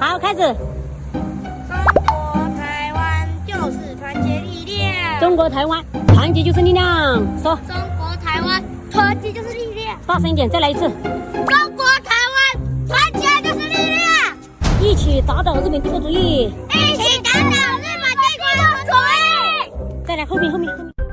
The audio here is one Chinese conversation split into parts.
好，开始。中国台湾就是团结力量。中国台湾团结就是力量。说。中国台湾团结就是力量。大声一点，再来一次。中国台湾团结就是力量。一起打倒日本帝国主义。一起打倒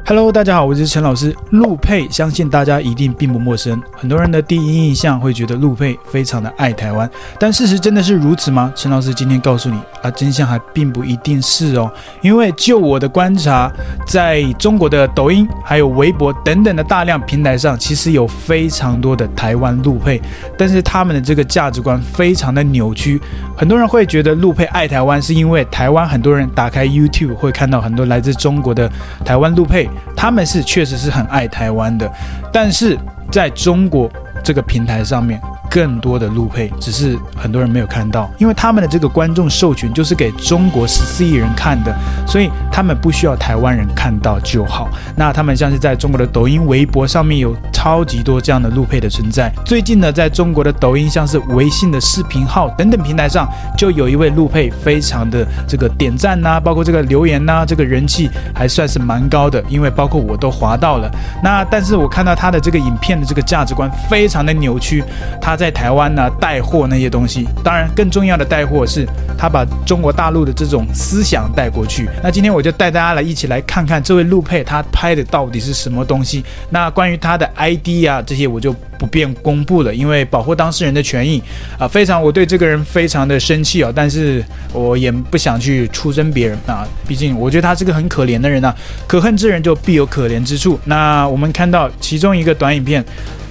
Hello，大家好，我是陈老师。陆配相信大家一定并不陌生，很多人的第一印象会觉得陆配非常的爱台湾，但事实真的是如此吗？陈老师今天告诉你啊，真相还并不一定是哦。因为就我的观察，在中国的抖音、还有微博等等的大量平台上，其实有非常多的台湾陆配，但是他们的这个价值观非常的扭曲。很多人会觉得陆配爱台湾，是因为台湾很多人打开 YouTube 会看到很多来自中国的台湾陆配。他们是确实是很爱台湾的，但是在中国这个平台上面。更多的路配，只是很多人没有看到，因为他们的这个观众授权就是给中国十四亿人看的，所以他们不需要台湾人看到就好。那他们像是在中国的抖音、微博上面有超级多这样的路配的存在。最近呢，在中国的抖音、像是微信的视频号等等平台上，就有一位路配非常的这个点赞呐、包括这个留言呐、这个人气还算是蛮高的，因为包括我都滑到了。那但是我看到他的这个影片的这个价值观非常的扭曲，他。在台湾呢，带货那些东西，当然更重要的带货是他把中国大陆的这种思想带过去。那今天我就带大家来一起来看看这位陆配他拍的到底是什么东西。那关于他的 ID 啊这些我就不便公布了，因为保护当事人的权益啊。非常我对这个人非常的生气啊，但是我也不想去出征别人啊，毕竟我觉得他是个很可怜的人呐、啊。可恨之人就必有可怜之处。那我们看到其中一个短影片。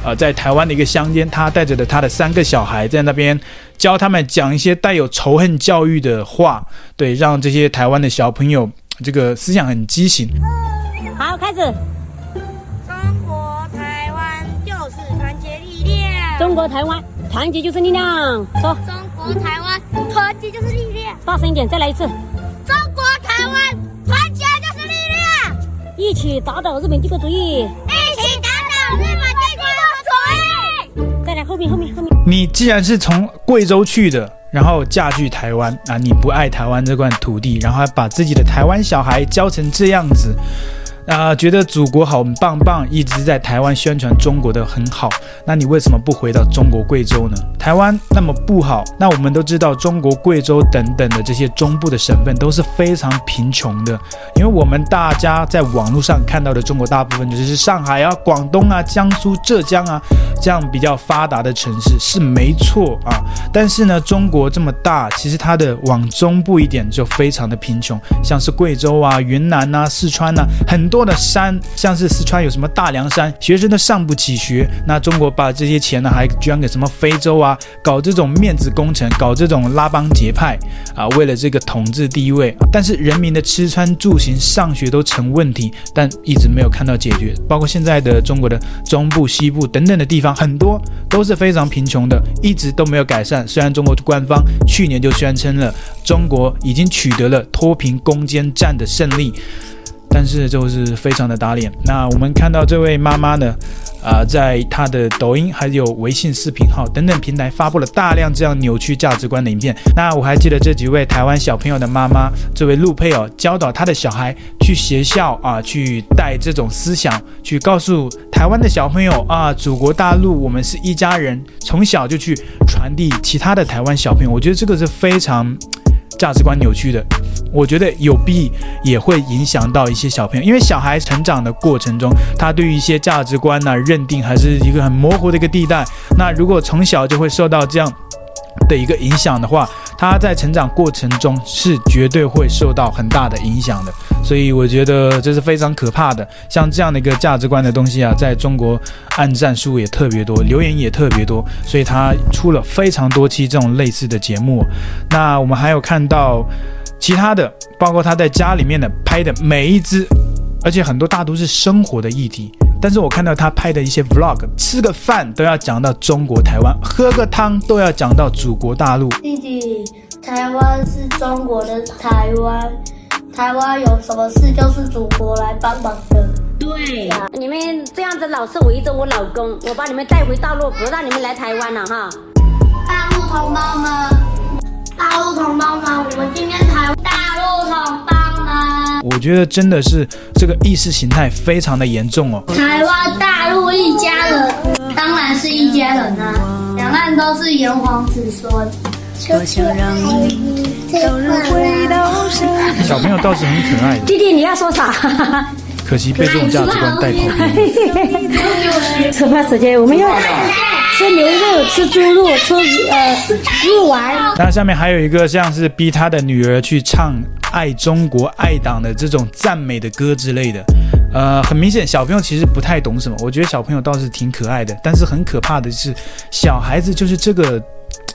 呃，在台湾的一个乡间，他带着的他的三个小孩在那边教他们讲一些带有仇恨教育的话，对，让这些台湾的小朋友这个思想很畸形。好，开始。国台湾团结就是力量。说。中国台湾团结就是力量。大声一点，再来一次。中国台湾团结就是力量。一起打倒日本帝国主义。一起打倒日本帝国主义。再来后面后面后面，你既然是从贵州去的，然后嫁去台湾啊，你不爱台湾这块土地，然后还把自己的台湾小孩教成这样子。啊，觉得祖国好棒棒，一直在台湾宣传中国的很好，那你为什么不回到中国贵州呢？台湾那么不好，那我们都知道，中国贵州等等的这些中部的省份都是非常贫穷的，因为我们大家在网络上看到的中国大部分就是上海啊、广东啊、江苏、浙江啊这样比较发达的城市是没错啊，但是呢，中国这么大，其实它的往中部一点就非常的贫穷，像是贵州啊、云南啊、四川啊，很多。多的山，像是四川有什么大凉山，学生都上不起学。那中国把这些钱呢，还捐给什么非洲啊，搞这种面子工程，搞这种拉帮结派啊，为了这个统治地位。但是人民的吃穿住行、上学都成问题，但一直没有看到解决。包括现在的中国的中部、西部等等的地方，很多都是非常贫穷的，一直都没有改善。虽然中国官方去年就宣称了，中国已经取得了脱贫攻坚战的胜利。但是就是非常的打脸。那我们看到这位妈妈呢，啊、在她的抖音还有微信视频号等等平台发布了大量这样扭曲价值观的影片。那我还记得这几位台湾小朋友的妈妈，这位陆配哦，教导他的小孩去学校啊，去带这种思想，去告诉台湾的小朋友啊，祖国大陆我们是一家人，从小就去传递其他的台湾小朋友。我觉得这个是非常。价值观扭曲的，我觉得有弊也会影响到一些小朋友，因为小孩成长的过程中，他对于一些价值观呢、啊、认定还是一个很模糊的一个地带。那如果从小就会受到这样的一个影响的话，他在成长过程中是绝对会受到很大的影响的。所以我觉得这是非常可怕的。像这样的一个价值观的东西啊，在中国按赞数也特别多，留言也特别多，所以他出了非常多期这种类似的节目。那我们还有看到其他的，包括他在家里面的拍的每一只，而且很多大都是生活的议题。但是我看到他拍的一些 vlog，吃个饭都要讲到中国台湾，喝个汤都要讲到祖国大陆。弟弟，台湾是中国的台湾，台湾有什么事就是祖国来帮忙的。对，你们这样子老是围着我老公，我把你们带回大陆，不让你们来台湾了哈。大陆同胞们，大陆同胞们，我今天台大陆同胞们，我觉得真的是这个意识形态非常的严重哦。台湾大陆一家人，当然是一家人啊，两岸都是炎黄子孙。小朋友倒是很可爱的，弟弟你要说啥？可惜被这种价值观带跑偏。吃饭时间，我们要先留。吃猪肉、吃呃吃肉丸。那下面还有一个像是逼他的女儿去唱爱中国、爱党的这种赞美的歌之类的。呃，很明显小朋友其实不太懂什么。我觉得小朋友倒是挺可爱的，但是很可怕的是，小孩子就是这个。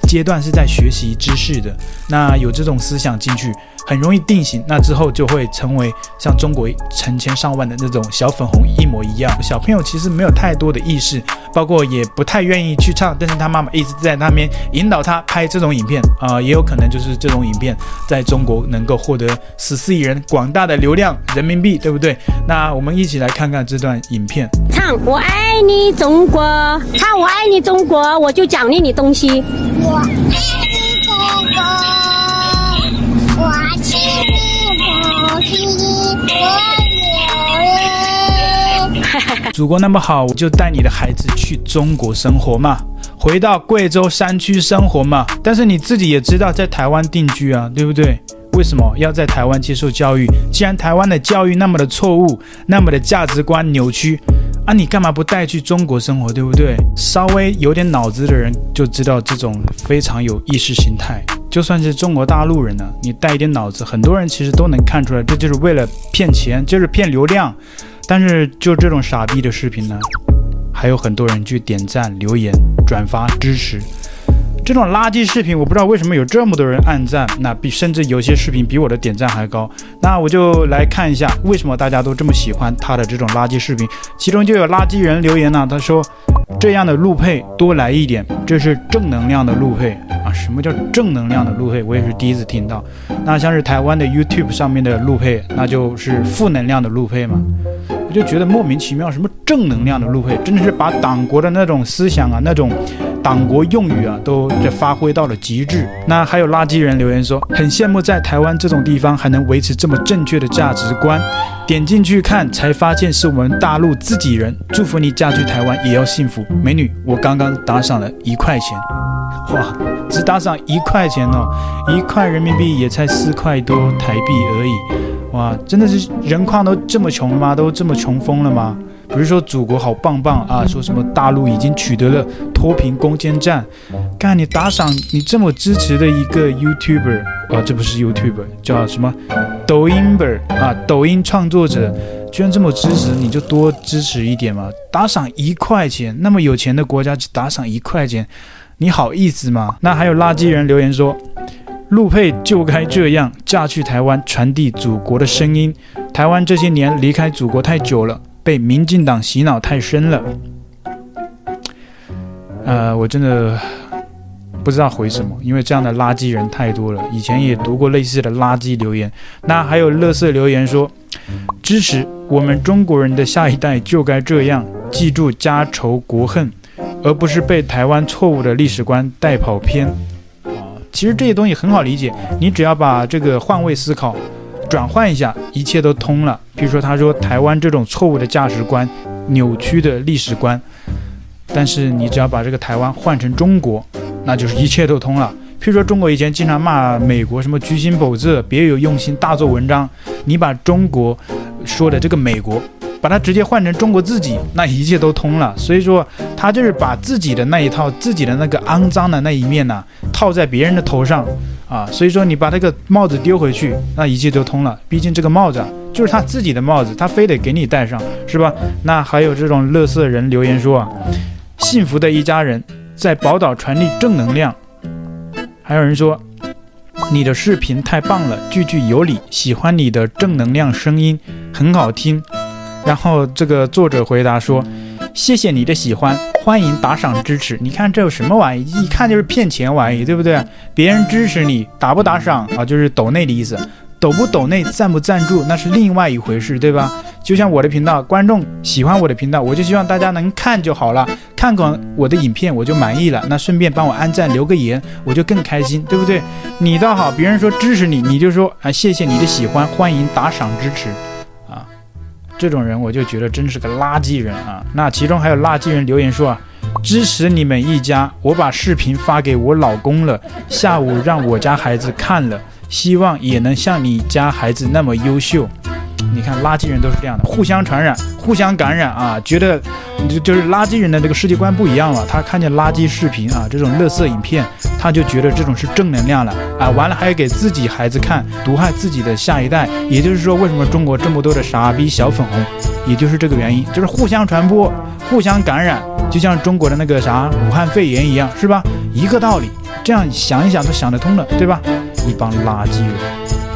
阶段是在学习知识的，那有这种思想进去，很容易定型，那之后就会成为像中国成千上万的那种小粉红一模一样。小朋友其实没有太多的意识，包括也不太愿意去唱，但是他妈妈一直在那边引导他拍这种影片啊、也有可能就是这种影片在中国能够获得十四亿人广大的流量人民币，对不对？那我们一起来看看这段影片。唱我爱你中国，唱我爱你中国，我就奖励你东西。我爱你中国，我情不停不留。祖国那么好，我就带你的孩子去中国生活嘛，回到贵州山区生活嘛。但是你自己也知道，在台湾定居啊，对不对？为什么要在台湾接受教育？既然台湾的教育那么的错误，那么的价值观扭曲。啊，你干嘛不带去中国生活，对不对？稍微有点脑子的人就知道这种非常有意识形态。就算是中国大陆人呢，你带一点脑子，很多人其实都能看出来，这就是为了骗钱，就是骗流量。但是就这种傻逼的视频呢，还有很多人去点赞、留言、转发、支持。这种垃圾视频，我不知道为什么有这么多人按赞，那比甚至有些视频比我的点赞还高。那我就来看一下，为什么大家都这么喜欢他的这种垃圾视频。其中就有垃圾人留言呢，他说：“这样的路配多来一点，这是正能量的路配啊！什么叫正能量的路配？我也是第一次听到。那像是台湾的 YouTube 上面的路配，那就是负能量的路配嘛。我就觉得莫名其妙，什么正能量的路配，真的是把党国的那种思想啊，那种。”党国用语啊，都这发挥到了极致。那还有垃圾人留言说，很羡慕在台湾这种地方还能维持这么正确的价值观。点进去看，才发现是我们大陆自己人。祝福你嫁去台湾也要幸福，美女。我刚刚打赏了一块钱，哇，只打赏一块钱哦，一块人民币也才四块多台币而已，哇，真的是人矿都这么穷了吗？都这么穷疯了吗？不是说祖国好棒棒啊，说什么大陆已经取得了脱贫攻坚战，看你打赏你这么支持的一个 YouTuber 啊，这不是 YouTuber，叫什么抖音本啊，抖音创作者，居然这么支持，你就多支持一点嘛，打赏一块钱，那么有钱的国家只打赏一块钱，你好意思吗？那还有垃圾人留言说，陆配就该这样，嫁去台湾传递祖国的声音，台湾这些年离开祖国太久了。被民进党洗脑太深了，呃，我真的不知道回什么，因为这样的垃圾人太多了。以前也读过类似的垃圾留言，那还有乐色留言说，支持我们中国人的下一代就该这样，记住家仇国恨，而不是被台湾错误的历史观带跑偏。啊，其实这些东西很好理解，你只要把这个换位思考。转换一下，一切都通了。比如说，他说台湾这种错误的价值观、扭曲的历史观，但是你只要把这个台湾换成中国，那就是一切都通了。譬如说，中国以前经常骂美国什么居心叵测、别有用心、大做文章，你把中国说的这个美国，把它直接换成中国自己，那一切都通了。所以说，他就是把自己的那一套、自己的那个肮脏的那一面呢，套在别人的头上。啊，所以说你把这个帽子丢回去，那一切都通了。毕竟这个帽子，就是他自己的帽子，他非得给你戴上，是吧？那还有这种乐色人留言说啊，幸福的一家人在宝岛传递正能量。还有人说，你的视频太棒了，句句有理，喜欢你的正能量声音，很好听。然后这个作者回答说。谢谢你的喜欢，欢迎打赏支持。你看这有什么玩意？一看就是骗钱玩意，对不对？别人支持你，打不打赏啊？就是抖内的意思。抖不抖内，赞不赞助，那是另外一回事，对吧？就像我的频道，观众喜欢我的频道，我就希望大家能看就好了，看看我的影片我就满意了。那顺便帮我按赞留个言，我就更开心，对不对？你倒好，别人说支持你，你就说啊，谢谢你的喜欢，欢迎打赏支持，这种人我就觉得真是个垃圾人啊。那其中还有垃圾人留言说啊，支持你们一家，我把视频发给我老公了，下午让我家孩子看了，希望也能像你家孩子那么优秀。你看，垃圾人都是这样的，互相传染，互相感染啊！觉得就就是垃圾人的这个世界观不一样了。他看见垃圾视频啊，这种垃圾影片，他就觉得这种是正能量了啊！完了还要给自己孩子看，毒害自己的下一代。也就是说，为什么中国这么多的傻逼小粉红，也就是这个原因，就是互相传播，互相感染，就像中国的那个啥武汉肺炎一样，是吧？一个道理。这样想一想都想得通了，对吧？一帮垃圾人。